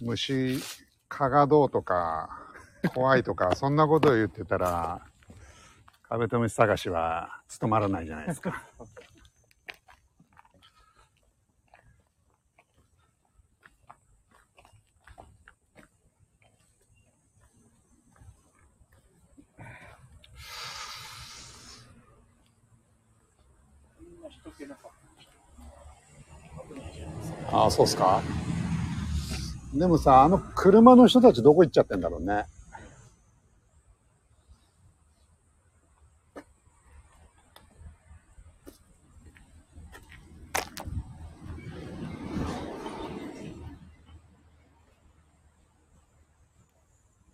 虫、蚊がどうとか、怖いとか、そんなことを言ってたら、カブトムシ探しは務まらないじゃないですか。ああ、そうっすか？でもさ、あの車の人たちどこ行っちゃってんだろうね。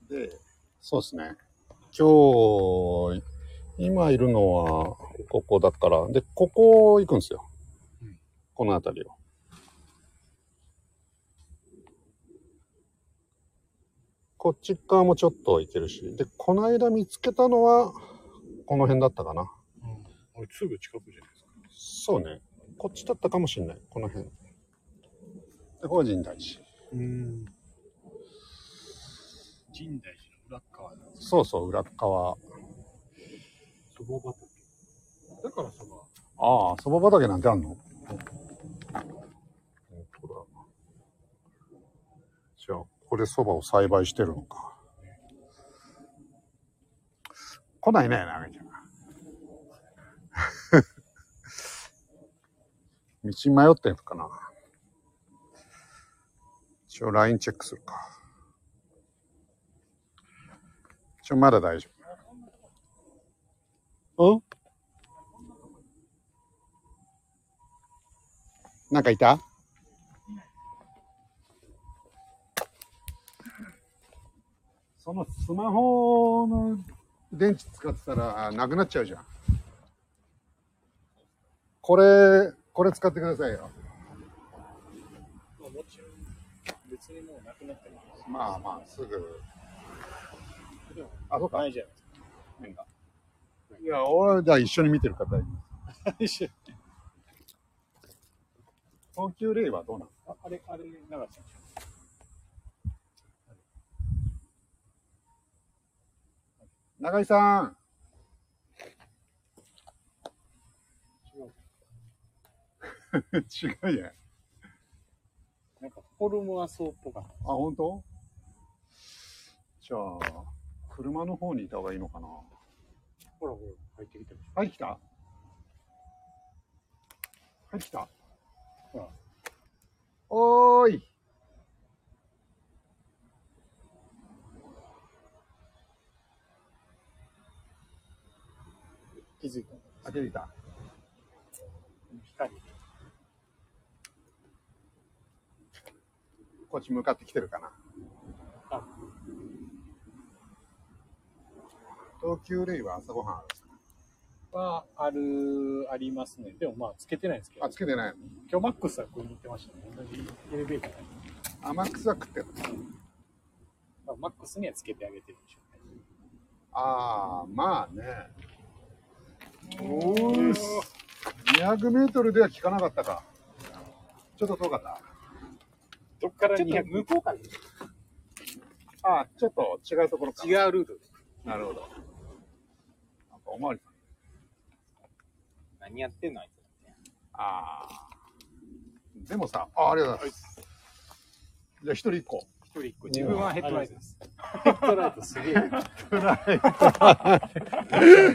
で、そうですね。今日、今いるのはここだから、で、ここ行くんですよ。この辺りを。こっち側もちょっと行けるし。で、この間見つけたのは、この辺だったかな。うん。すぐ近くじゃないですか。そうね。こっちだったかもしんない。この辺。で、ここは神大寺。うん。深大寺の裏っ側なんですそうそう、裏っ側。そば畑。だからそば。ああ、そば畑なんてあんの？本当だ。じゃあ、こでそばを栽培してるのか。来ないね、なめちゃん。道迷ってんのかな。一応 LINE チェックするか。一応まだ大丈夫。うんなんかいた？そのスマホの電池使ってたらなくなっちゃうじゃん。これ、これ使ってくださいよ。まあ、もちろん。別にもうなくなってます。まあまあ、すぐ。あ、そうか。ないじゃない。いや、俺はじゃあ一緒に見てる方いる。ですか。東急レイはどうなのああれ、あれ、長瀬さん。長井さん。違うやん。なんか、フォルムはそうっぽかった。あ、本当？じゃあ、車の方にいた方がいいのかな？ほらほら、入ってきてる。入ってきた？入ってきた？ほら。おーい。気づいた。あ、出てきた。光。こっち向かってきてるかな。あ、東急レイは朝ごはんあるんですか？は、ある、ありますね。でもまあ、つけてないんですけどあ、。つけてないの今日マックスは食いに行ってましたね。同じエレベーターで。あ、マックスは食ってる。まあ、マックスにはつけてあげてるんでしょうね。ああ、まあね。おーし。200メートルでは効かなかったか。ちょっと遠かった？どっからちょっと200向こうからああ、ちょっと違うところか。違うルートです。なるほど。なんかおまわりさん。何やってんのあいつああ。でもさ、あありがとうございます。じゃあ一人一個。一人一個。自分はヘッドライトでです。す。ヘッドライトすげえ。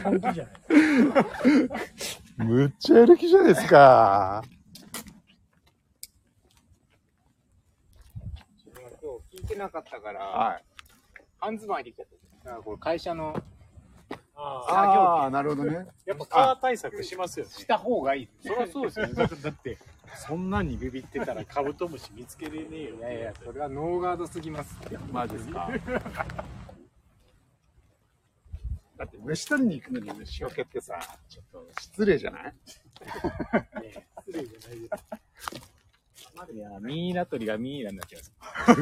本気じゃないむっちゃやる気じゃないですか。自分は今日聞いてなかったから、はい。半ズボン履いてきちゃった。だからこれ会社のあああ、なるほどね。やっぱカー対策しますよね。した方がいい。そりゃそうですよね。だってそんなんにビビってたらカブトムシ見つけれねえよ。いやいや、それはノーガードすぎます。マジですか。だって虫取りに行くのに虫除けってさ、ちょっと失礼じゃない？ねえ失礼じゃないです。いや、ミイラ取りがミイラになっちゃいます。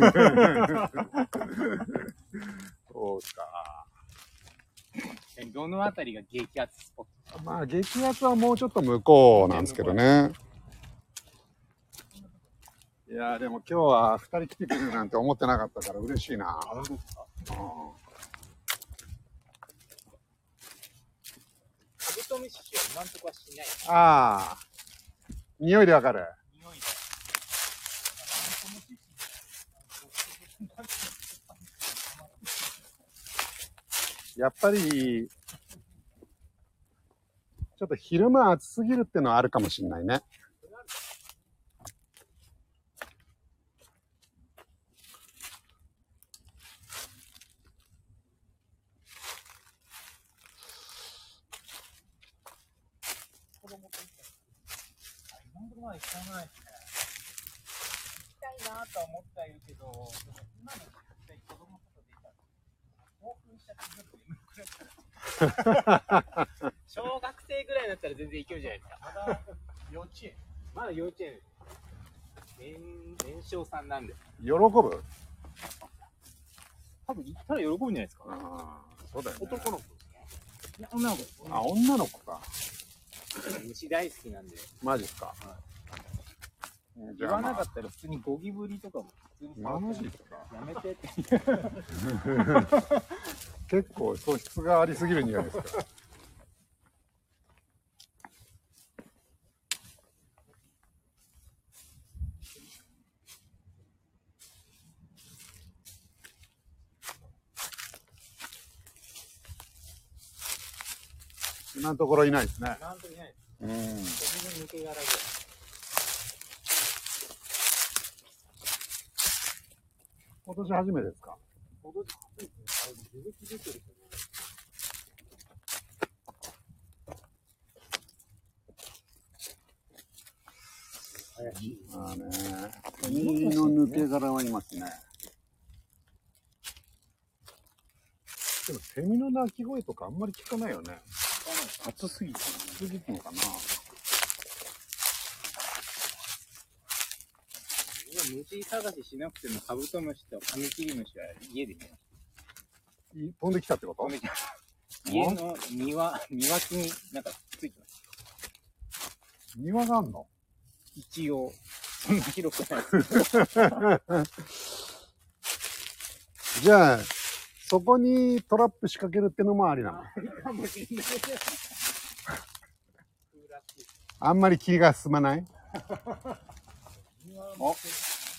そうか。えどのあたりが激アツスポット？まあ、激アツはもうちょっと向こうなんですけどね。いやーでも今日は二人来てくれるなんて思ってなかったから嬉しいな。本当ですか？うんカブトムシは今んとこはしない。ああ。匂いでわかる。匂いで。やっぱり、ちょっと昼間暑すぎるってのはあるかもしれないね。今んとこまで聞かない。行きたいなとは思ってはいるけど、でも今の時代子供とか出たら、興奮しちゃって眠くなっちゃう。小学生ぐらいになったら全然いけるじゃないですか。まだ幼稚園まだ幼稚園。年、年少さんなんで。喜ぶ？多分行ったら喜ぶんじゃないですか。ああ、そうだよね。男の子ですね。いや、女の子。あ、女の子か。虫大好きなんで。マジっすか。じ言わなかったら普通にゴキブリとかも普通に触ってマジっすか？やめてって。結構素質がありすぎるんじゃないですか。今のところいないですね。なんともいないです。うん。ゴキブリ抜け殻ぐらい。今年初めてですか？ほど初いですね。あれ、出てる。怪しい。まあね、の抜け殻はいますね。でもセミの鳴き声とかあんまり聞かないよね。暑すぎて、暑すぎてのかな？虫探ししなくてもカブトムシとカミキリムシは家で見ます。い飛んできたってこと？家の庭、庭木になんかついてます。庭があんの一応、そんな広くないです。じゃあ、そこにトラップ仕掛けるってのもありなの。かもしれない。あんまり気が進まない？お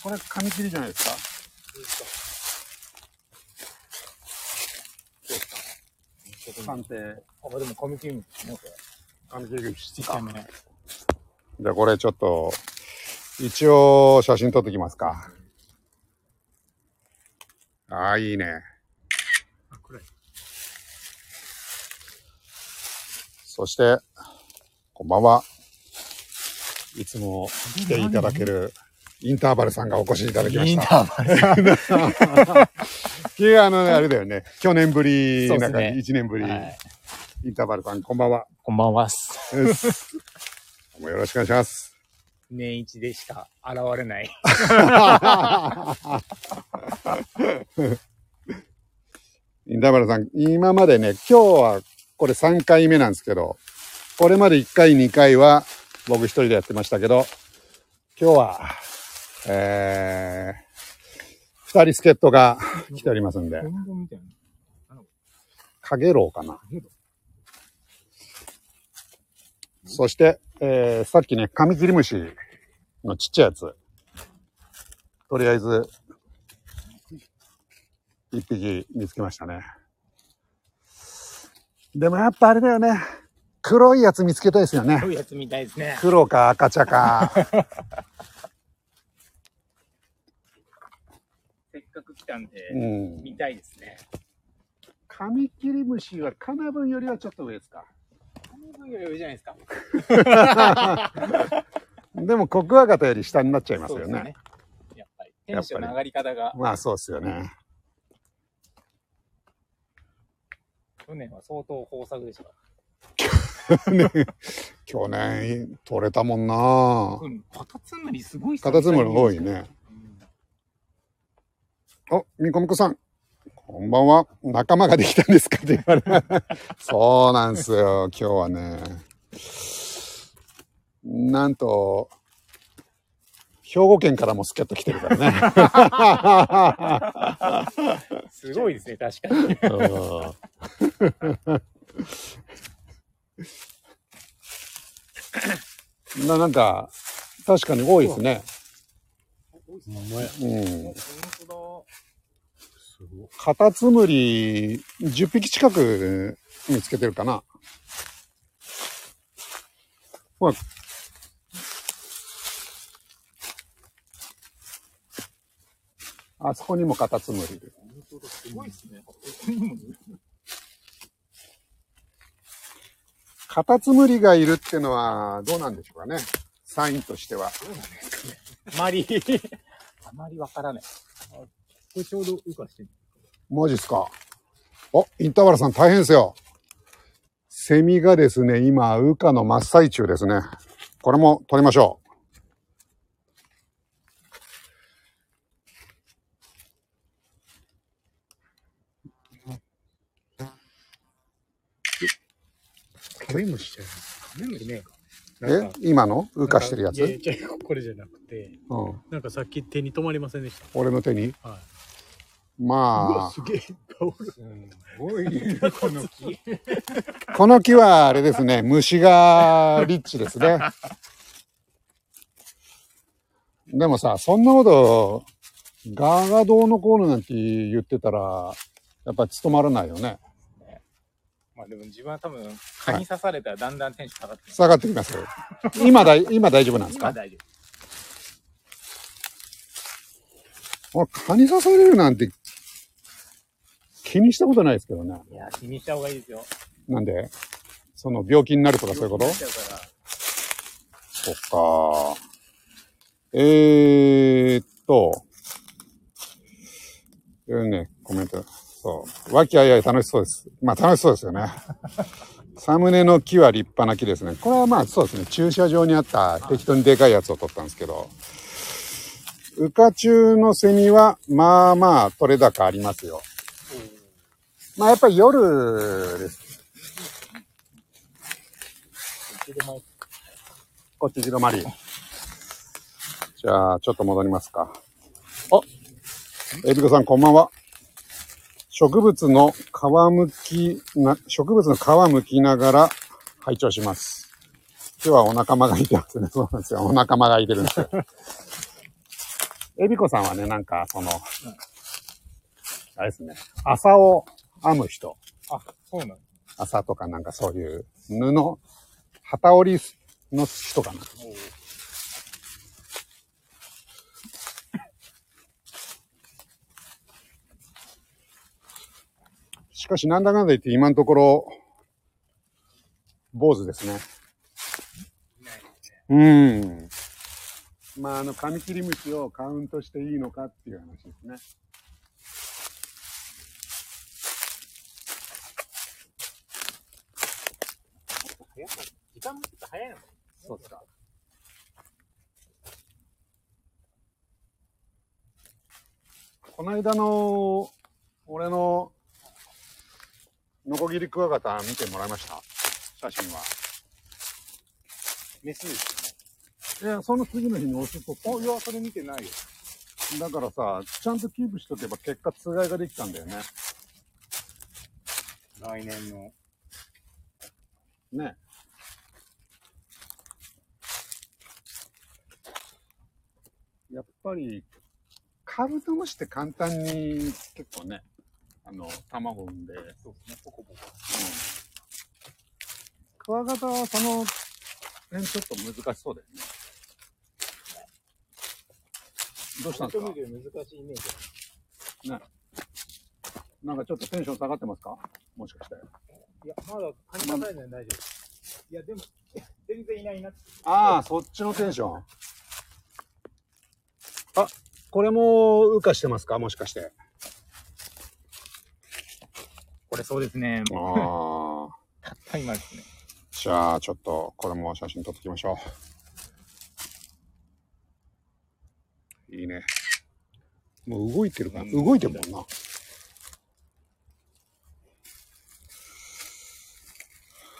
これ、カミキリじゃないですか？判定。あ、でもカミキリムシね、これ。カミキリちっちゃめ。じゃあこれちょっと、一応写真撮ってきますか。ああ、いいね。あ、暗い。そして、こんばんは。いつも来ていただけるインターバルさんがお越しいただきました。ターバルさ いや、あのね、あれだよね。去年ぶり、なんかそうですね1年ぶり、はい。インターバルさん、こんばんは。こんばんは。もよろしくお願いします。年一でしか現れない。インターバルさん、今までね、今日はこれ3回目なんですけど、これまで1回、2回は僕一人でやってましたけど、今日は、えー、2人助っ人が来ておりますんで、本当みたいな。カゲロウかな。そして、えー、さっきね、カミキリムシのちっちゃいやつ。とりあえず、一匹見つけましたね。でもやっぱあれだよね。黒いやつ見つけたいですよねど。ういうやつみたいですね。黒か赤茶か。っかく来たんで、うん。見たいですね。カミキリムシはカナブンよりはちょっと上ですか？半分より上じゃないですか。でもコクワガタより下になっちゃいますよね。そうですやっぱり。テンションの上がり方が、まあそうですよね。去年は相当豊作でした。去年取れたもんなうん、カタツムリすごいカタツムリ多いね。うん。お、みこみこさん。こんばんは。仲間ができたんですか？って言われそうなんですよ。今日はね。なんと、兵庫県からも助っ人来てるからね。すごいですね、確かに。うんななんか、確かに多いですね。うん。カタツムリ10匹近く見つけてるかな。ほら。あそこにもカタツムリいる。カタツムリがいるってのはどうなんでしょうかね。サインとしては。あまり、あまりわからない。これちょうど浮かしてる。マジっすか？お、インターバラさん大変ですよ。セミがですね、今、羽化の真っ最中ですね。これも取りましょう。カメムシじゃないカメムシね。え？今の？羽化してるやつ？いやいや違うこれじゃなくて、うん。なんかさっき手に止まりませんでした。俺の手に？はい。うわ、まあ、すげえ、香る。すごい、この木。この木はあれですね、虫がリッチですね。でもさ、そんなこと、ガーガどうのこうのなんて言ってたら、やっぱり務まらないよね。まあでも自分は多分、蚊に刺されたらだんだんテンション下がってきます。下がってきます。今だい、今大丈夫なんですか？今大丈俺、蚊に刺されるなんて気にしたことないですけどね。夫。いや、気にした方がいいですよ。なんで？その病気になるとかそういうこと？そっか。えーっと、えーね、コメント。そう。和気あいあい楽しそうです。まあ楽しそうですよね。サムネの木は立派な木ですね。これはまあそうですね。駐車場にあった適当にでかいやつを取ったんですけど、羽化中のセミはまあまあ取れ高ありますよ。まあやっぱり夜です。こっち広まり。じゃあ、ちょっと戻りますか。あエビコさん、こんばんは。植物の皮むきな、植物の皮むきながら拝聴します。今日はお仲間がいてますね。そうなんですよ。お仲間がいてるんですよ。エビコさんはね、なんか、その、あれですね。麻を編む人。あ、そうなの麻とかなんかそういう布、旗織りの人かな。しかしなんだかんだ言って今のところ、坊主ですね。うん。まあ、あの、カミキリムシをカウントしていいのかっていう話ですね。早い時間もちょっと早いのそうですか。この間の、俺の、ノコギリクワガタ見てもらいました写真は。メスですいや、その次の日にオスとったよ。いや、それ見てないよ。だからさ、ちゃんとキープしとけば結果、つがいができたんだよね。来年の。ね。やっぱり、カブトムシって簡単に結構ね、あの、卵産んで、そうですね、ポコポコ。クワガタはその辺ちょっと難しそうだよね。どうしたんですか？難しいイメージね。なんかちょっとテンション下がってますか？もしかして。いや、まだカニ刺されないの大丈夫。いや、でも、全然いないなって。ああ、そっちのテンション？あ、これも羽化してますか？もしかして。これそうですね。ああ。たった今ですね。じゃあ、ちょっと、これも写真撮っておきましょう。いいね。もう動いてるかな動いてるもんな。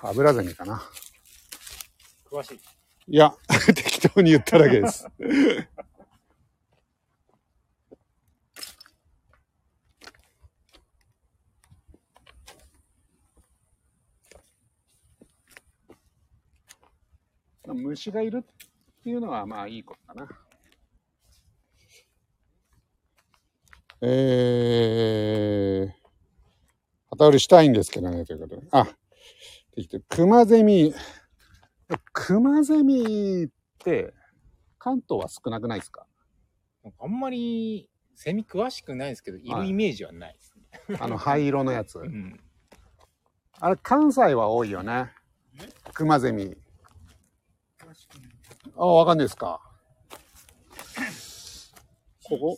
アブラゼミかな。詳しい。いや、適当に言っただけです。虫がいるっていうのはまあいいことかな。えー、旗売りしたいんですけどね、ということで。あ、できてる。熊ゼミ、熊ゼミって関東は少なくないですか？あんまりセミ詳しくないですけど、いるイメージはないですね。あの灰色のやつう。ん。あれ、関西は多いよね。熊ゼミ。あ、わかんないですか。ここ？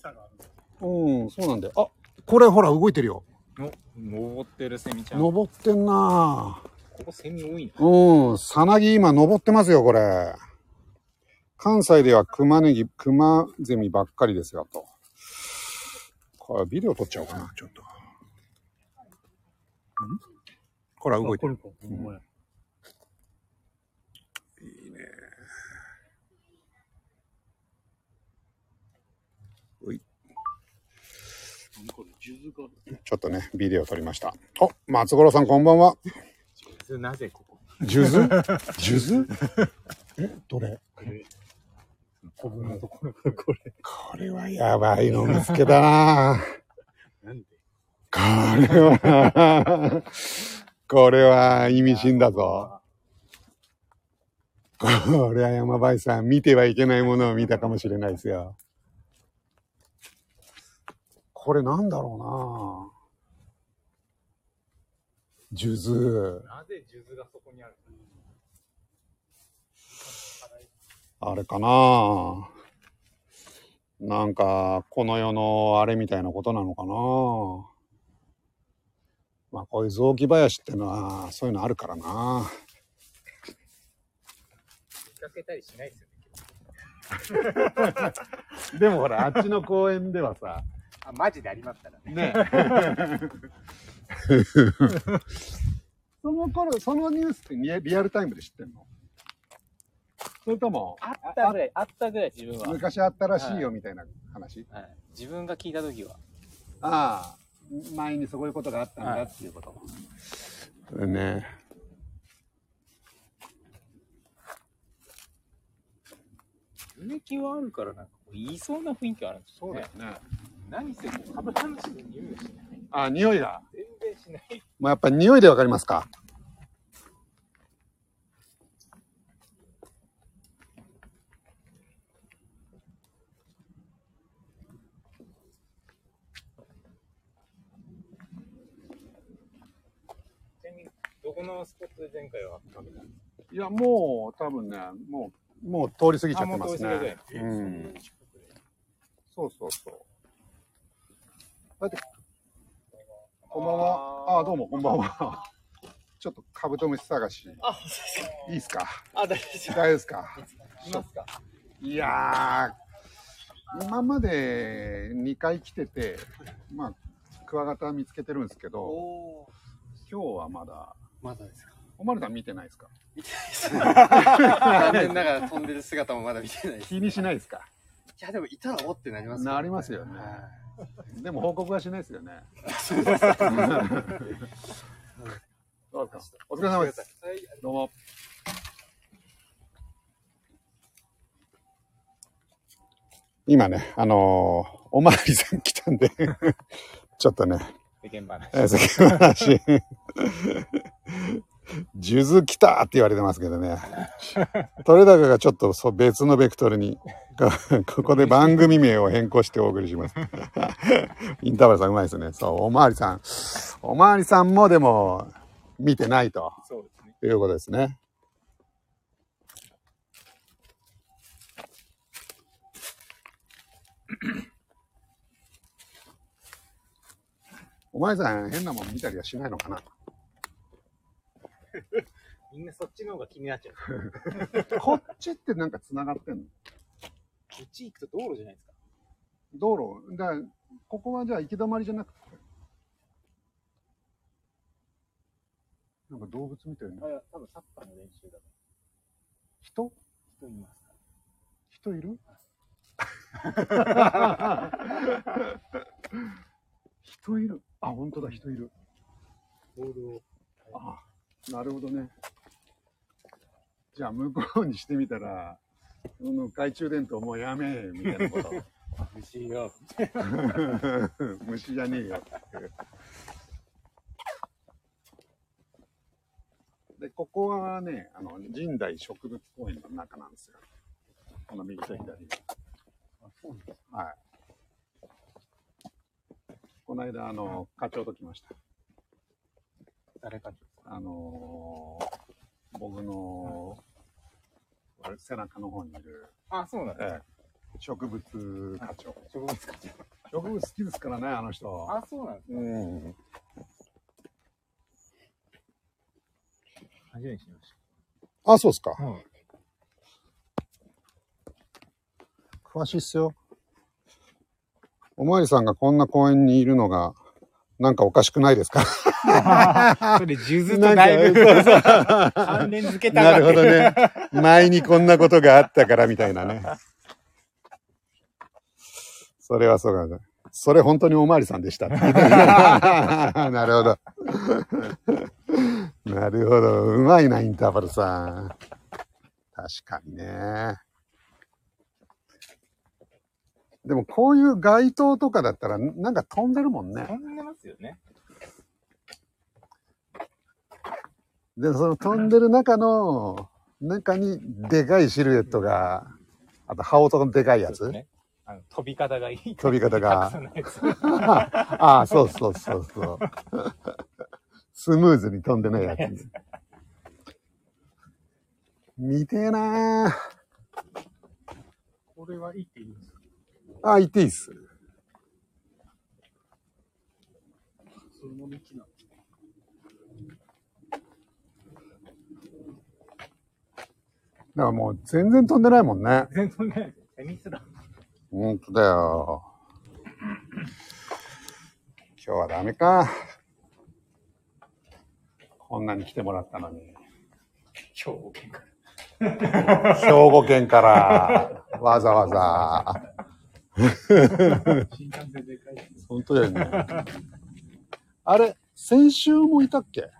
うん、そうなんだよ。あ、これほら動いてるよ。お、登ってるセミちゃん。こ登ってんなこセミ多いな。うん、さなぎ今登ってますよ、これ。関西では熊ネギ、熊ゼミばっかりですよ、と。これビデオ撮っちゃおうかな、ちょっと。ん？これは動いてるまやいいね。うい。何これ数珠がちょっとね、ビデオ撮りました。お、松五郎さんこんばんは。なぜここ？数珠？数珠？え、どれ？このところがこれ。これはやばいの見つけたな。なんで？これは、これは意味深だぞ。これは山林さん、見てはいけないものを見たかもしれないですよ。これなんだろうな数珠。なぜ数珠がそこにあるあれかななんか、この世のあれみたいなことなのかなまあ、こういう雑木林ってのは、そういうのあるからな。見かけたりしないですよね。でもほら、あっちの公園ではさ、あ、マジでありますからね。ね。その頃、そのニュースってリアルタイムで知ってんの？それとも、あったぐらい、あったぐらい自分は。昔あったらしいよみたいな話、はい。自分が聞いた時は。ああ、前にそういうことがあったんだっていうこと。ね。植木はあるからなんかこう言いそうな雰囲気はあるんですよね。ね。何せこう株話で匂いがしない。あ、匂いが。全然しない。もうやっぱり匂いでわかりますか？ちなみに、どこのスポットで前回は食べたんですいや、もう多分ね、もう、もう通り過ぎちゃってますね。あもう通り過ぎてうん。そうそうそう。だって、こんばんは。あどうも、こんばんは。ちょっとカブトムシ探し、あ。いいですか？あ、大丈夫です大丈夫ですか？いますかいやー、今まで2回来てて、まあ、クワガタ見つけてるんですけど。今日はまだ、まだですか？おまるさん見てないですか？残念ながら飛んでる姿もまだ見てないです。気にしないですか？いや、でもいたらおってなりますなりますよね。は でも報告はしないですよね。どうですか？お疲れ様です。い。はい、どうも。今ね、あのーおまわりさん来たんで、ちょっとね、世間話。えー世間話。数珠来たって言われてますけどね。取れ高がちょっとそう別のベクトルに、ここで番組名を変更してお送りします。インターバルさんうまいですね。そう、おまわりさん。おまわりさんもでも見てないとそうですね。いうことですね。お前さん変なもん見たりはしないのかな？みんなそっちの方が気になっちゃう。こっちってなんか繋がってんの？こっち行くと道路じゃないですか。道路？だからここはじゃあ行き止まりじゃなくて？なんか動物みたいな。あ、いや、多分サッカーの練習だと。人？人います。か人いる？人いる。あ本当だ人いる。ボールを。あなるほどねじゃあ向こうにしてみたら、その懐中電灯もうやめえ、みたいなこと。虫よ。虫じゃねえよ。で、ここはね、あの、神代植物公園の中なんですよ。この右と左が。あ、そうなんですはい。この間、あの、課長と来ました。誰か。あのー僕の、背中の方にいる、あ、そうなんですええ植物課長。植物か。植物好きですからね、あの人。あ、そうなんですうん。初めて知りましあ、そうですか。た。はい。詳しいっすよ。おまわりさんがこんな公園にいるのが、なんかおかしくないですか？それ、数珠とだいぶ関連付けたなるほどね。ね。前にこんなことがあったからみたいなね。それはそうなんだ。それ本当におまわりさんでした。なるほど。なるほど。うまいな、インターバルさん。確かにね。でもこういう街灯とかだったらなんか飛んでるもんね。飛んでますよね。で、その飛んでる中の、中にでかいシルエットが、あと羽音のでかいやつ、ね。あの飛び方がいい。飛び方があ あ、そうそうそうそう。スムーズに飛んでないやつ。見てえなあこれはいいって言うんですか？あ、言っていいっす。その道なんですだからもう全然飛んでないもんね。全然飛んでないミすら。ほんとだよ。今日はダメか。こんなに来てもらったのに。兵庫県から。兵庫県からわざわざ。新幹線で帰ってき本当だよね。あれ、先週もいたっけ？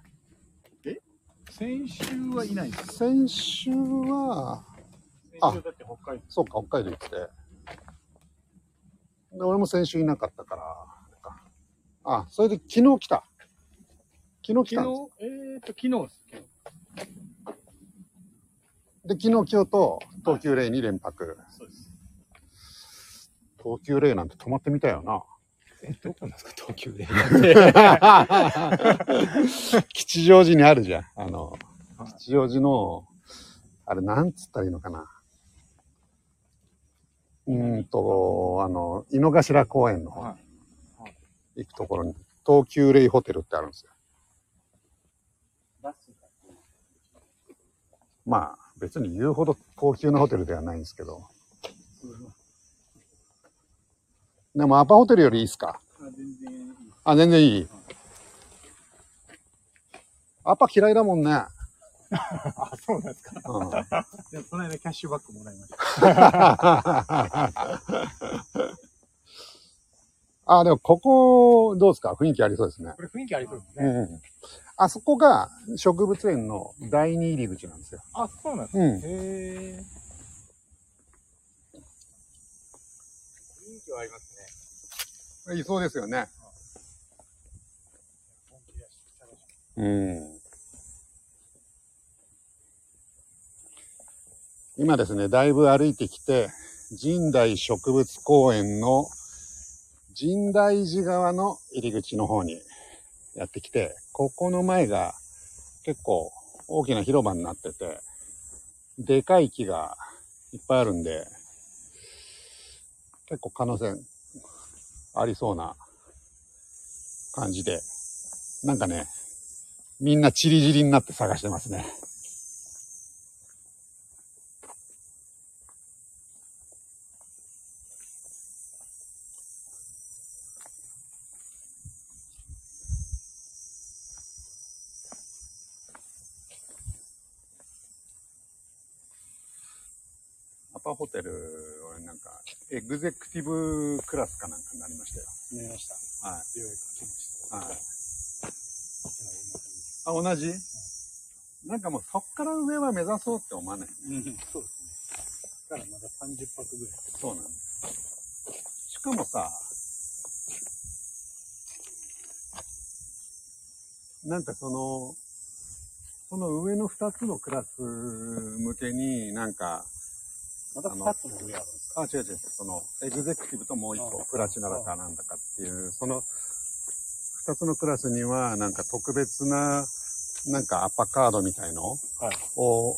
先週はいないです。先週は、先週だって北海道。そうか、北海道行って。で俺も先週いなかったから、かあ、それで昨日来た。昨日来た昨日、えーと、昨日です。昨日で、昨日、今日と東急レイに連泊。そうです。東急レイなんて泊まってみたいよな。え、どこなんですか、東急で。吉祥寺にあるじゃん。あのはい、吉祥寺の、あれ、なんつったらいいのかな。うーんと、あの、井の頭公園の方は行くところに、東急レイホテルってあるんですよ。まあ、別に言うほど高級なホテルではないんですけど。でも、アパホテルよりいいっすか？あ全然いい。あ、全然いい。アパ嫌いだもんね。あ、そうなんですか。うんでも、この間キャッシュバックもらいました。あ、でもここ、どうですか？雰囲気ありそうですね。これ雰囲気ありそうですね。うん。あそこが植物園の第二入り口なんですよ。あ、そうなんですか。うん。へえ。雰囲気はありますね。いそうですよね。うん。今ですね、だいぶ歩いてきて、神代植物公園の神代寺側の入り口の方にやってきて、ここの前が結構大きな広場になってて、でかい木がいっぱいあるんで、結構可能性ありそうな感じで、なんかね、みんなチリジリになって探してますね。アパホテルはなんか、エグゼクティブクラスかなんかになりましたよ。み。見ました。はい。ようやく来ました。はい。あ、同じ？なんかもうそっから上は目指そうって思わない？うん、そうですね。だからまだ30泊ぐらい。そうなんしかもさ、なんかその、その上の2つのクラス向けになんか、まだあの2つも上あるあ、違う違う、その、エグゼクティブともう一個あ、プラチナだかなんだかっていう、その、二つのクラスには、なんか特別な、なんかアッパーカードみたいのはい。を、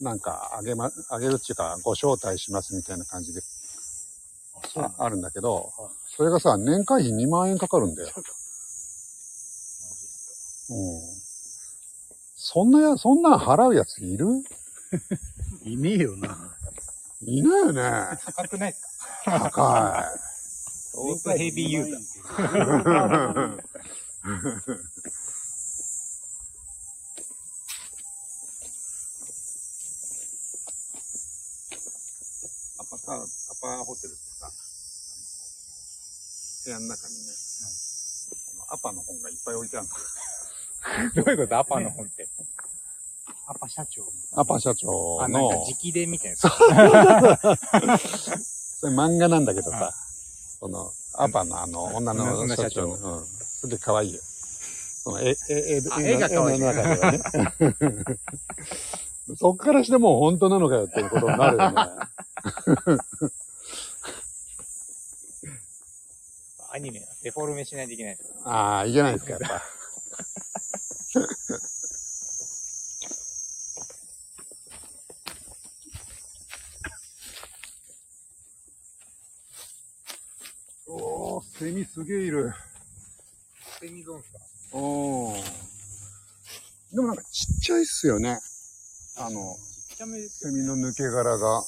なんかあげま、あげるっていうか、ご招待しますみたいな感じでああるんだけど、それがさ、年会費2万円かかるんだよ。うん。そんなや、そんなん払うやついる？いねえよな。いないよね。高くないですか高い。相当ヘビーユーザー。アパカー、アパホテルってさ、部屋の中にね、アパの本がいっぱい置いてあるの。どういうこと？アパの本って。アパ社長。アパ社長あ、なん直伝みたいな。それ漫画なんだけどさは、その、アパのあの、女の女社長の、うん、すげえ可愛いよ。その、え、え、え、あ絵が可愛いね。そっからしてもう本当なのかよっていうことになるよね。アニメはデフォルメしないといけない。ああ、いけないですか、やっぱ。おー、セミすげえいる。セミゾーンですか？おー。でもなんかちっちゃいっすよね。あの、ちっちゃめですセミの抜け殻が。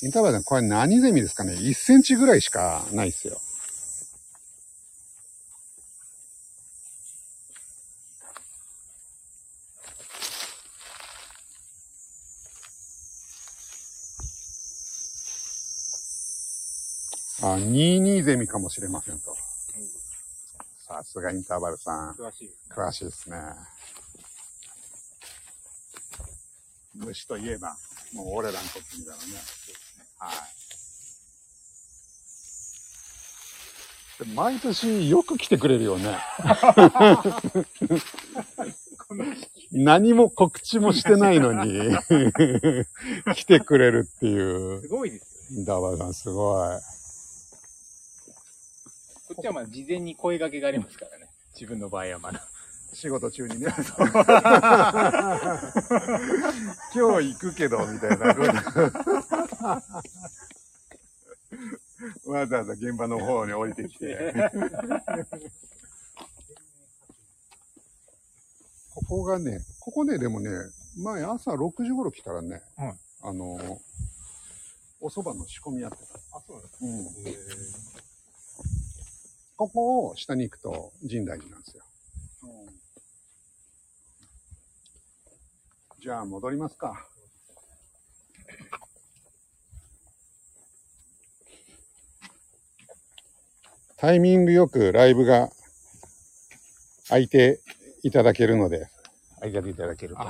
インターバルさん、これ何ゼミですかね ?1 センチぐらいしかないっすよ。あ、22ゼミかもしれませんと。さすがインターバルさん。詳しい。詳しいですね。虫といえば、もう俺らにとってみたらね。はい。で毎年よく来てくれるよね。何も告知もしてないのに、来てくれるっていうす。ごいですよね。ダバさんすごい。ちはまあ事前に声掛けがありますからね。自分の場合はまだ。仕事中にね。今日行くけど、みたいな。わざわざ現場の方に降りてきて。ここがね、ここね、でもね、前朝6時頃来たらね、はいあの、お蕎麦の仕込みやってた。あ、そうなんですうん。ここを下に行くと深大寺なんですよ。じゃあ戻りますか。タイミングよくライブが空いていただけるので、空いていただけると。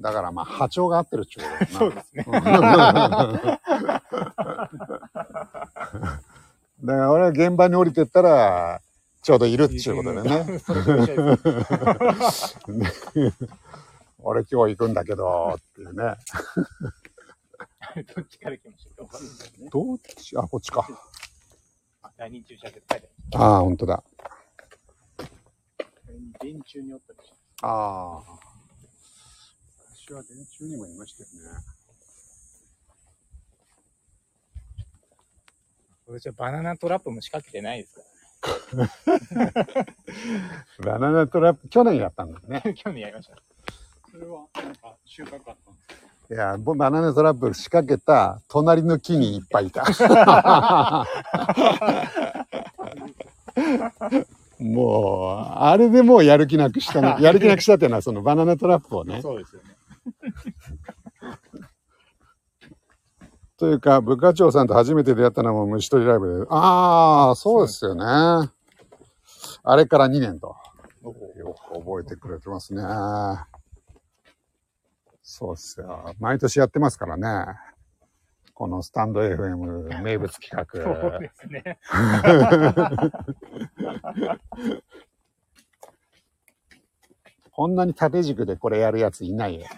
だからまあ波長が合ってるってことだよな。そうですね。だから俺は現場に降りてったら、ちょうどいるっていうことだよね。俺今日行くんだけど、っていうね。どっちから来ましょうか。どっち？あ、こっちか。あ第二駐車場って書いてああ、ほんとだ。電柱におったりしああ。私は電柱にもいましたよね。ある。私はバナナトラップも仕掛けてないですか バナナトラップ、去年やったんだよね。ら。去年やりました。それは、なんか、収穫あったんですいや、ぼバナナトラップ仕掛けた隣の木にいっぱいいた。もう、あれでもうやる気なくしたの。やる気なくしたっていうのはそのバナナトラップをね。そうですよね。というか、部課長さんと初めて出会ったのも虫取りライブで。ああ、そうですよね。あれから2年と。よく覚えてくれてますね。そうっすよ。毎年やってますからね。このスタンド FM 名物企そう画。ですね。こんなに縦軸でこれやるやついないよ。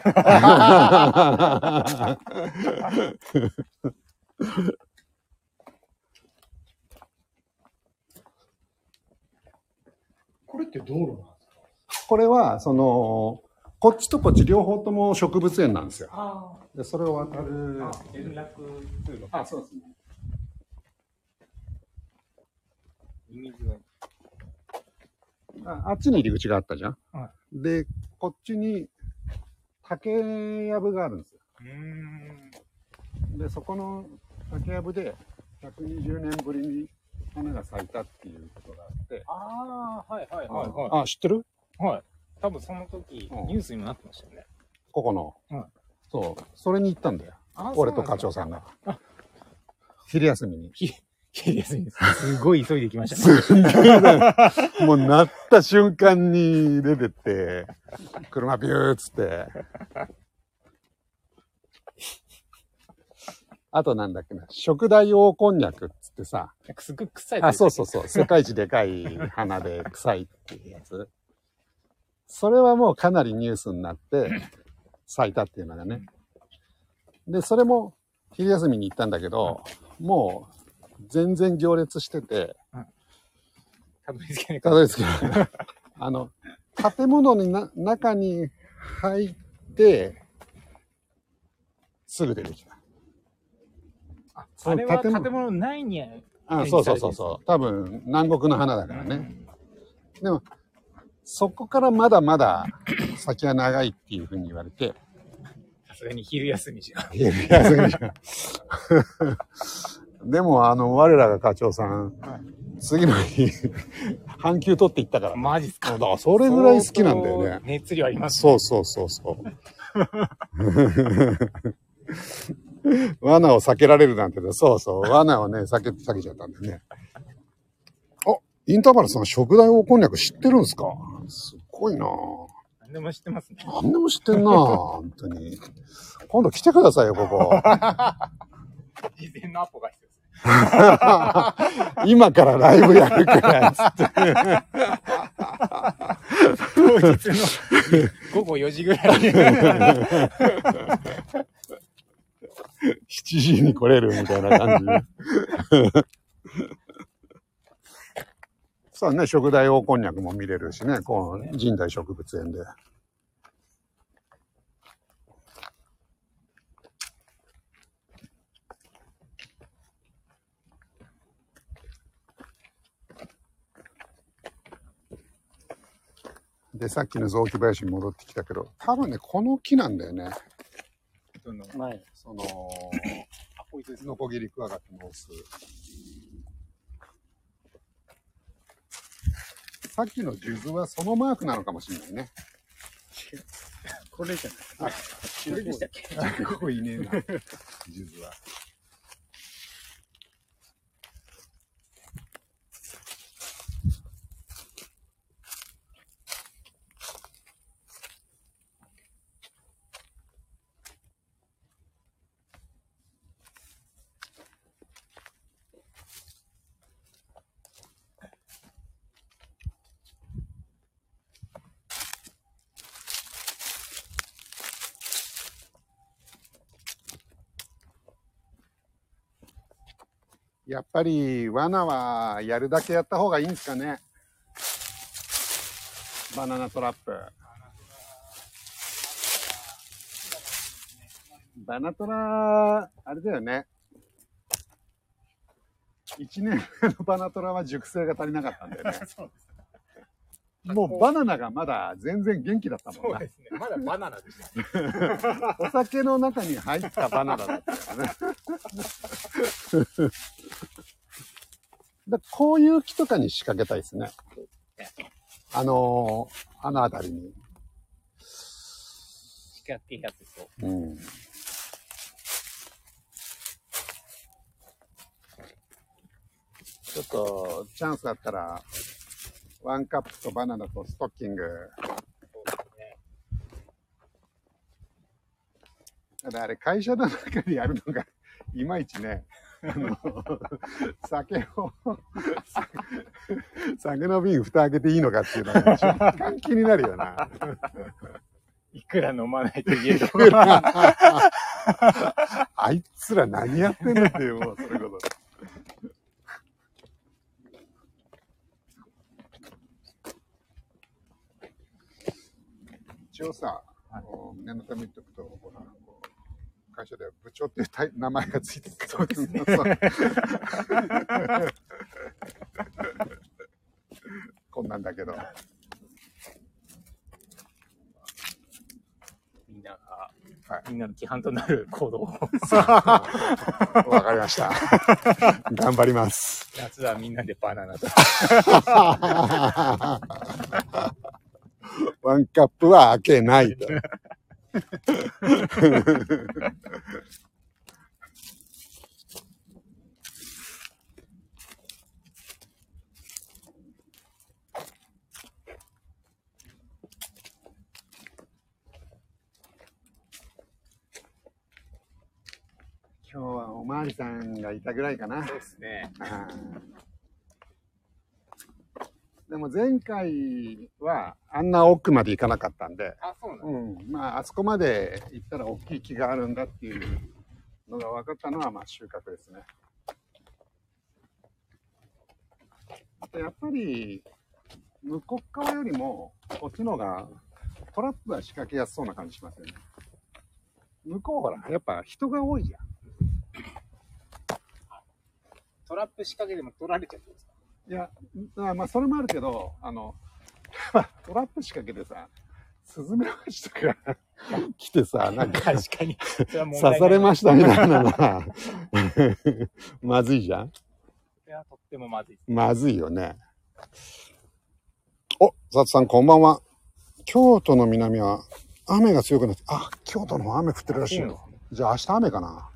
これって道路なんですか？これは、その、こっちとこっち両方とも植物園なんですよ。あで、それを渡る。あ、連絡通路。あ、そうですね。ああっちに入り口があったじゃん。はで、こっちに竹やぶがあるんですよ。で、そこの竹やぶで120年ぶりに花が咲いたっていうことがあって。ああ、はいはいはいはあ、知ってる？い。はい。多分その時、うんニュースにもなってましたよね。ここの。はいそう。それに行ったんだよ。あ俺と課長さんがあ。昼休みに。いいですごい急いできましたね。もう鳴った瞬間に出てって、車ビューっつって。あとなんだっけな、食大王こんにゃくっつってさ、すごい臭い。あ、そうそうそう、世界一でかい花で臭いっていうやつ。それはもうかなりニュースになって、咲いたっていうのがね。で、それも昼休みに行ったんだけど、もう全然行列してて、たどり着けないたどり着けない。あの、建物にな、中に入って、すぐ出てきた。あそれは建物内にある。あそうそうそうそう。多分、南国の花だからね。でも、そこからまだまだ先は長いっていうふうに言われて、さすがに昼休みじゃん。いやいやそうじゃんでも、あの、我らが課長さん、次の日、半休取って行ったから。マジっすか？だからそれぐらい好きなんだよね熱量あります。そうそうそうそう。罠を避けられるなんてね、そうそう、罠をね、避け、避けちゃったんだよね。あ、インターバルさん、食大王こんにゃく知ってるんですか？すっごいな何でも知ってますね。何でも知ってんな本当に。今度来てくださいよ、ここ。事前のアポが必要。今からライブやるから、つって。当日の午後4時ぐらいに。7時に来れるみたいな感じで。そうね、食大王こんにゃくも見れるしね、こう、神代植物園で。で、さっきの雑木林に戻ってきたけど、多分ね、この木なんだよね。そのはい。その、あ、こいつノコギリクワガタのオス。さっきの数珠はそのマークなのかもしれないね。これじゃない。これでしたっけ？結構いねえな、数珠は。やっぱり罠はやるだけやった方がいいんですかね。バナナトラップ。バナトラ、あれだよね。一年目のバナトラは熟成が足りなかったんだよね。もうバナナがまだ全然元気だったもんな。そうですね。まだバナナでした。お酒の中に入ったバナナだったよね。だこういう木とかに仕掛けたいですね。あのーあの辺りに。仕掛けやつそう。うん。ちょっと、チャンスあったら、ワンカップとバナナとストッキング。ただあれ、会社の中でやるのが、いまいちね、あの、酒を、酒の瓶蓋開けていいのかっていうのが若干気になるよな。いくら飲まないと言えど。あいつら何やってんのっていう、もうそれこそ。一応さ、こう念のため言っとくと、ほら、こう会社では部長っていうタイ名前がついてるそうですね。こんなんだけど。みんなが、はいみんなの規範となる行動を。わかりました。頑張ります。夏はみんなでバナナと。ワンカップは開けないと。今日はおまわりさんがいたぐらいかな。そうですね。でも前回はあんな奥まで行かなかったんで、あ、そうなんうん、まああそこまで行ったら大きい木があるんだっていうのが分かったのはまあ収穫ですね。あとやっぱり向こう側よりもこっちの方がトラップは仕掛けやすそうな感じしますよね。向こうほらやっぱ人が多いじゃん。トラップ仕掛けでも取られちゃってますかいや、まあ、まあ、それもあるけど、あの、トラップ仕掛けてさ、スズメバチとか 来てさ、なんか確かに。刺されましたみたいなのは、まずいじゃんいや、とってもまずい。まずいよね。お、ザツさんこんばんは。京都の南は雨が強くなって、あ、京都の方雨降ってるらしいよ。じゃあ明日雨かな。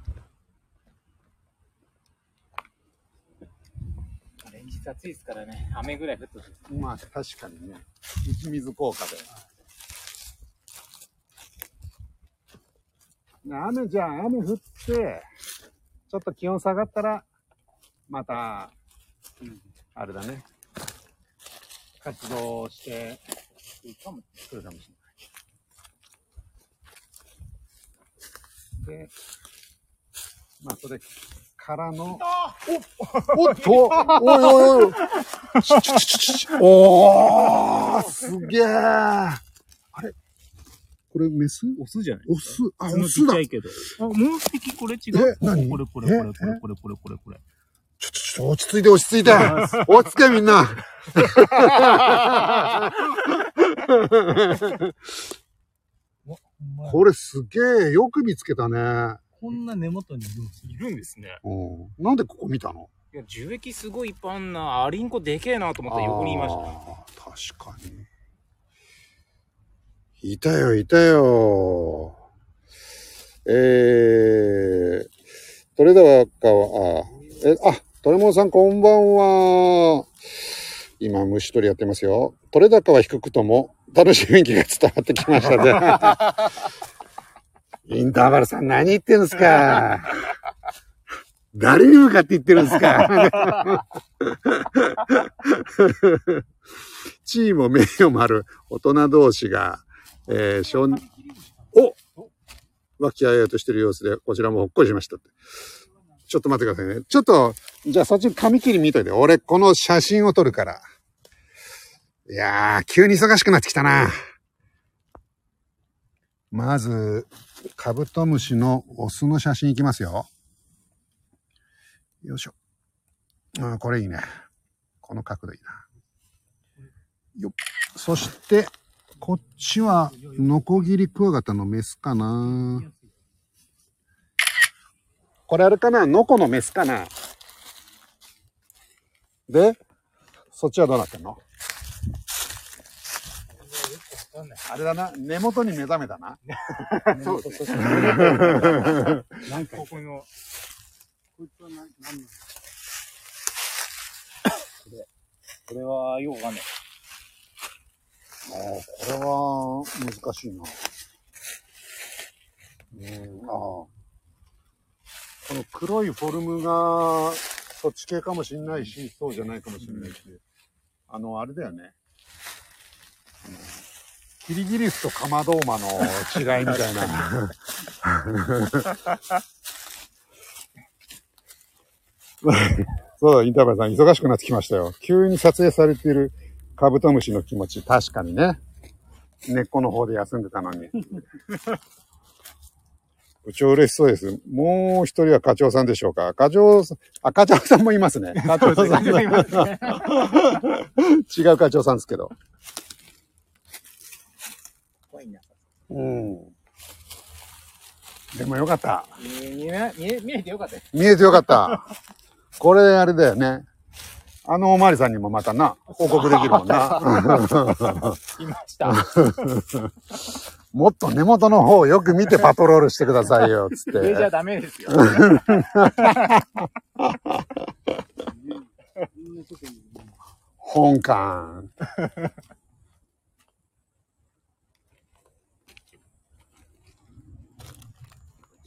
連日暑いですからね。雨ぐらい降ってほしいですまあ確かにね、打ち水効果で。ね雨じゃあ雨降って、ちょっと気温下がったら、また、あれだね、活動して来るかもしれない。で、まあそれからの、おおっとおいおいおいおーすげえあれこれメスオスじゃないオスあ、オスだちっちゃいけど。あ、もう一匹これ違う。え何これこれこれこれこれこれこれこれ。ちょちょちょ、落ち着いて落ち着いて落ち着けみんなこれすげえよく見つけたね。こんな根元にいるんですいるんですね。うん。なんでここ見たの？いや、樹液すごいいっぱいあんな。アリンコでけえなと思ったら横にいました。あー確かに。いたよ、いたよ。えー、トレダワカは、あ、え、あ、トレモンさんこんばんは。今、虫取りやってますよ。トレ高は低くとも、楽しい雰囲気が伝わってきましたね。インターバルさん何言ってるんですか？誰に向かって言ってるんですか？地位も名誉もある大人同士が、えー、少年、お和気あいあいとしてる様子で、こちらもほっこりしましたって。ちょっと待ってくださいね。ちょっと、じゃあそっち紙切り見といて。俺、この写真を撮るから。いやー、急に忙しくなってきたな。まず、カブトムシのオスの写真いきますよ。よいしょ。あーこれいいね。この角度いいな。よっ。そして、こっちは、ノコギリクワガタのメスかな。これあれかな？ノコのメスかなで、そっちはどうなってんの？あれだな、根元に目覚めたな。そう。なんかここの、こいつは何、何これ、これはようわかんない。ああ、これは難しいな。うん、ああ。この黒いフォルムが、そっち系かもしんないし、そうじゃないかもしんないし。あの、あれだよね。あのキリギリスとカマドーマの違いみたいな。そうだ、インターバルさん、忙しくなってきましたよ。急に撮影されているカブトムシの気持ち、確かにね。根っこの方で休んでたのに。部長嬉しそうです。もう一人は課長さんでしょうか課長さん、あ、課長さんもいますね。課長さん。いますね違う課長さんですけど。怖いな。うん。でもよかった。見え、見え、見えてよかった。見えてよかった。これあれだよね。あのおまわりさんにもまたな、報告できるもんな。いました。もっと根元の方をよく見てパトロールしてくださいよ、つっ上 じゃて。ダメですよ。本館。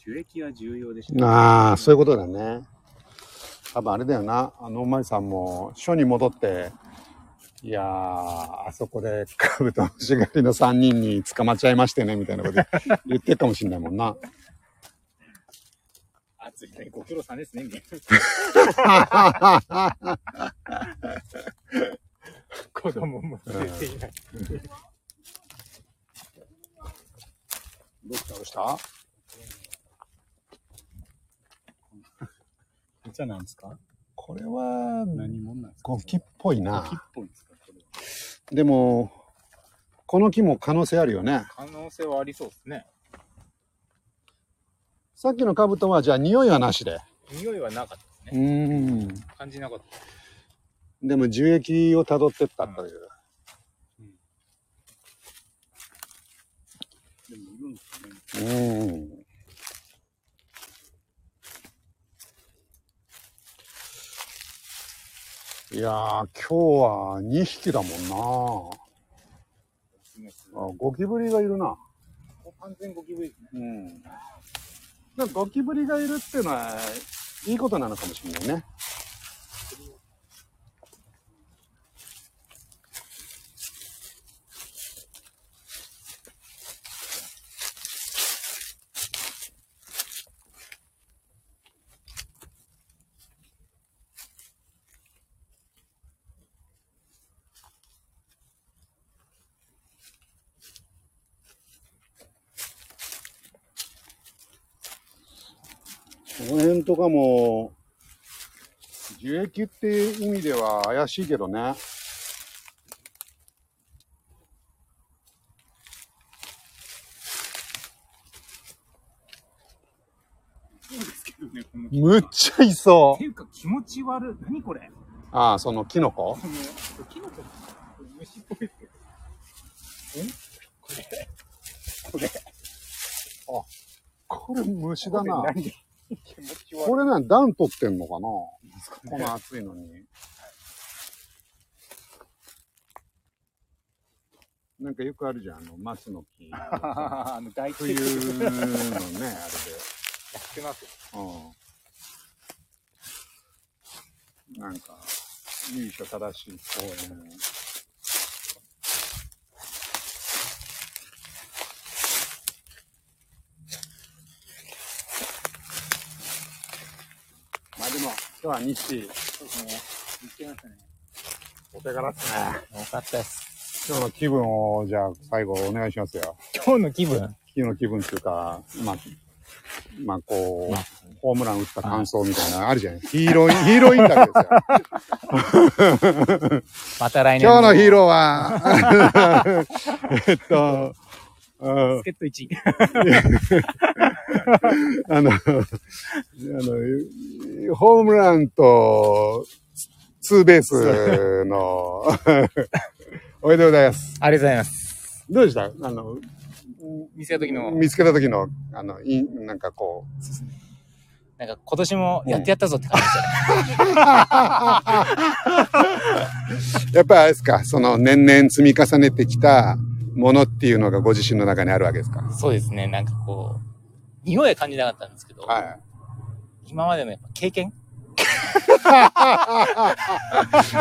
樹液は重要でしああ、そういうことだね。多分あれだよな。あのおまわりさんも、署に戻って、いやー、あそこでカブトムシ狩りの3人に捕まっちゃいましてね、みたいなこと言ってるかもしんないもんな。暑いね。ご苦労さんですね、みたいな。子供も連れていない。どうした？どうした？お茶なんですか？これは、何者なんですか？ゴキっぽい木っな。ぽいんですか？これはでも、この木も可能性あるよね。可能性はありそうですね。さっきのカブトは、じゃあ匂いはなしで。匂いはなかったですうね。ーん。感じなかった。でも樹液を辿ってったという。でもいるんですね。うん。いやー、今日は2匹だもんなあゴキブリがいるな。完全ゴキブリですね。うん。だゴキブリがいるっていうのは、いいことなのかもしれないね。とかも、樹液っていう意味では怪しいけどね。むっちゃいそていうか気持ち悪い。何これ？う。ああ、そのキノコ？キノコ虫っぽいですけど。え？これ。これ。これ虫だな。何？これね、暖取ってんのかな？この暑いのに。なんかよくあるじゃん、あの、松の木。あの、大冬のね、あれで。やってますよ。うん。なんか、由緒正しい公園。まあでも、今日は日誌、そうですね。言ってましたね。お手柄っすね。よかったです。今日の気分を、じゃあ最後お願いしますよ。今日の気分？今日の気分っていうか、まあ、まあこう、ホームラン打った感想みたいなのあるじゃない？ヒーロー、ヒーローインタビューですよ。また来年今日のヒーローは、えっと、うん助っ人1位。あの、あの、ホームランとツーベースの、おめでとうございます。ありがとうございます。どうでした？あの、見せた時の、見つけた時の、あの、いなんかこう、なんか今年もやってやったぞって感じでしたね。やっぱりあれですか、その年々積み重ねてきたものっていうのがご自身の中にあるわけですか？そうですね。なんかこう、匂いは感じなかったんですけど、はい。今までのやっぱ経験？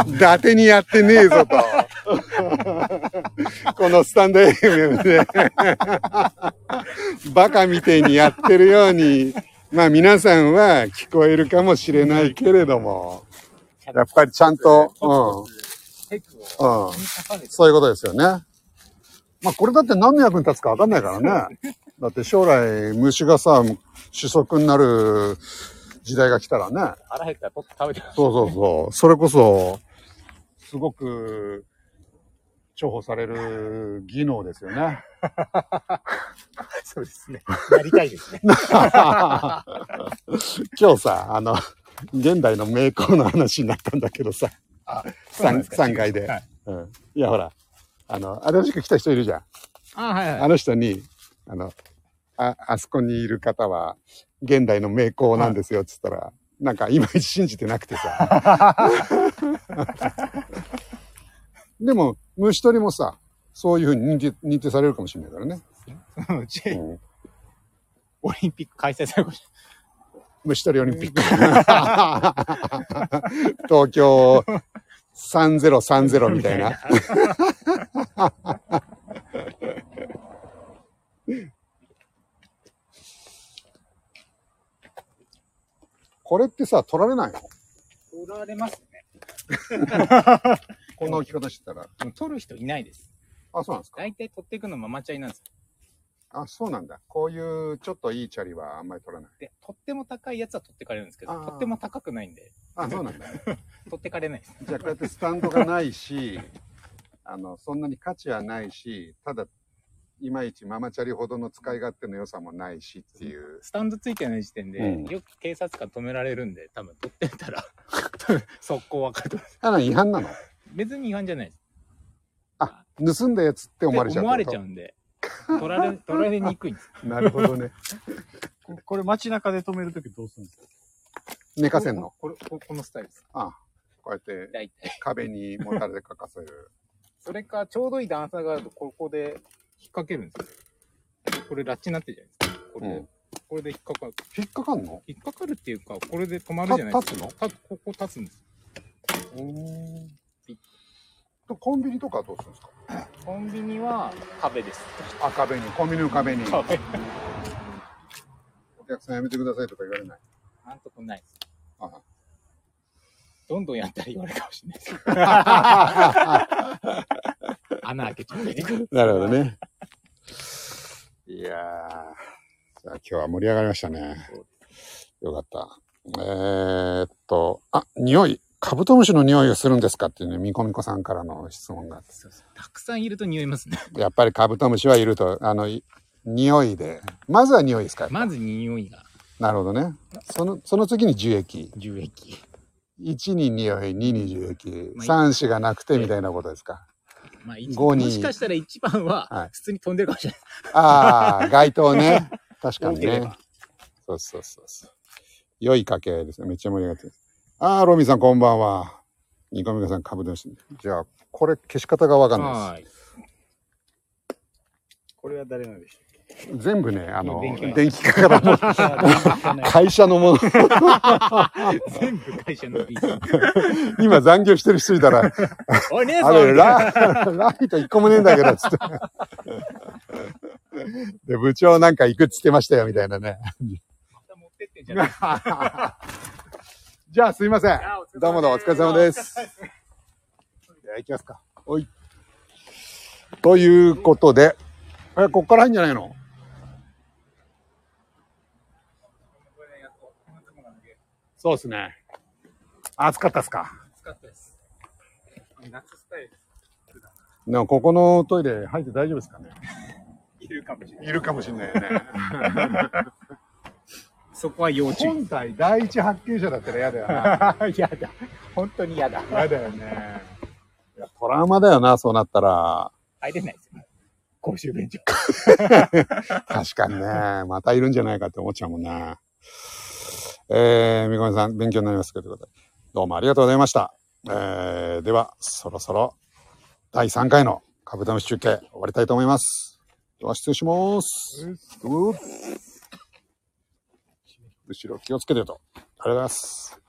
伊達にやってねえぞと。このスタンド FM で、バカみてえにやってるように、まあ皆さんは聞こえるかもしれないけれども、やっぱりちゃんと、うん、うん。そういうことですよね。まあこれだって何の役に立つかわかんないからね。だって将来虫がさ、主食になる時代が来たらね。腹減ったら取って食べて。そうそうそう。それこそ、すごく重宝される技能ですよね。そうですね。やりたいですね。今日さ、あの、現代の名工の話になったんだけどさ、そうなん 3, ですか3階で、はいうん。いや、ほら、あの、新しく来た人いるじゃん。あ、はいはい。あの人に、あの、あ、あそこにいる方は、現代の名工なんですよ、っつったら、なんか、いまいち信じてなくてさ。でも、虫取りもさ、そういうふうに認定されるかもしれないからね。うち、うんオリンピック開催されるかもし虫取りオリンピック。東京3030みたいな。これってさ、取られないの？取られますね。こんな置き方してたら。取る人いないです。あ、そうなんですか？大体取っていくのママチャリなんです。あ、そうなんだ。こういうちょっといいチャリはあんまり取らない。で、とっても高いやつは取ってかれるんですけど、あーとっても高くないんで、あ、そうなんだ。取ってかれないです。じゃあこうやってスタンドがないし、あの、そんなに価値はないし、ただ、いまいちママチャリほどの使い勝手の良さもないしっていう。スタンドついてない時点で、うんよく警察官止められるんで、多分取ってたら、速攻わかる。あら、違反なの？別に違反じゃないです。あ、盗んだやつって思われちゃう思われちゃうんで、取られ、取られにくいんです。となるほどね。こ これ街中で止めるときどうするんですか？寝かせんの？これ、ここのスタイルです。あこうやって大体。壁にもたれてかかせる。それか、ちょうどいい段差があると、ここで引っ掛けるんですよ。これ、ラッチになってるじゃないですか。これで、うんこれで引っかかる。引っかかんの？引っかかるっていうか、これで止まるじゃないですか。た立つここ立つんです。ピッとコンビニとかはどうするんですか？コンビニは壁です。あ、壁に、コンビニの壁に。壁。お客さんやめてくださいとか言われない？なんとこないです。あどんどんやったら言われるかもしれないです。穴開けちゃって。なるほどね。いやー、じゃあ今日は盛り上がりましたね。よかった。えー、っと、あ、匂い。カブトムシの匂いをするんですかっていうね、みこみこさんからの質問があって。そうそうたくさんいると匂いますね。やっぱりカブトムシはいると、あの、い匂いで。まずは匂いですかまず匂いがなるほどね。その、その次に樹液。樹液。1に匂い、2に樹液、まあ3、4がなくてみたいなことですか？まあ、一もしかしたら一番ははい普通に飛んでるかもしれない。ああ、街灯ね。確かにね。そうそうそうそう。良い掛け合いですね。めっちゃ盛り上がってる。ああ、ロミさんこんばんは。ニコミカさんかぶってました。じゃあ、これ消し方がわかんないはい。これは誰なんでし。全部ね、あの、電気電気からも 会社のもの。全部会社のビ今残業してる人いたら、おい、姉あさんれ、ラライト一個もねえんだけど、つって。で、部長なんか行くっつってましたよ、みたいなね。持ってってんじゃない じゃあ、すいません。どうもどうもお疲れ様です。じゃあ行きますか。おい。ということで、え、こっから入んじゃないの？そうですね。暑かったっすか？暑かったです。夏スタイルでも、ここのトイレ入って大丈夫ですかね？いるかもしれない。いるかもしれないよね。そこは要注意。本体第一発見者だったら嫌だよな。やだ。本当に嫌だ。嫌だよね。いやトラウマだよな、そうなったら。入れないですよ。公衆便所。確かにね、またいるんじゃないかって思っちゃうもんな。えー、みこみさん、勉強になりますけど、どうもありがとうございました。えー、では、そろそろ、第3回のカブトムシ中継終わりたいと思います。では、失礼します。後ろ気をつけてと。ありがとうございます。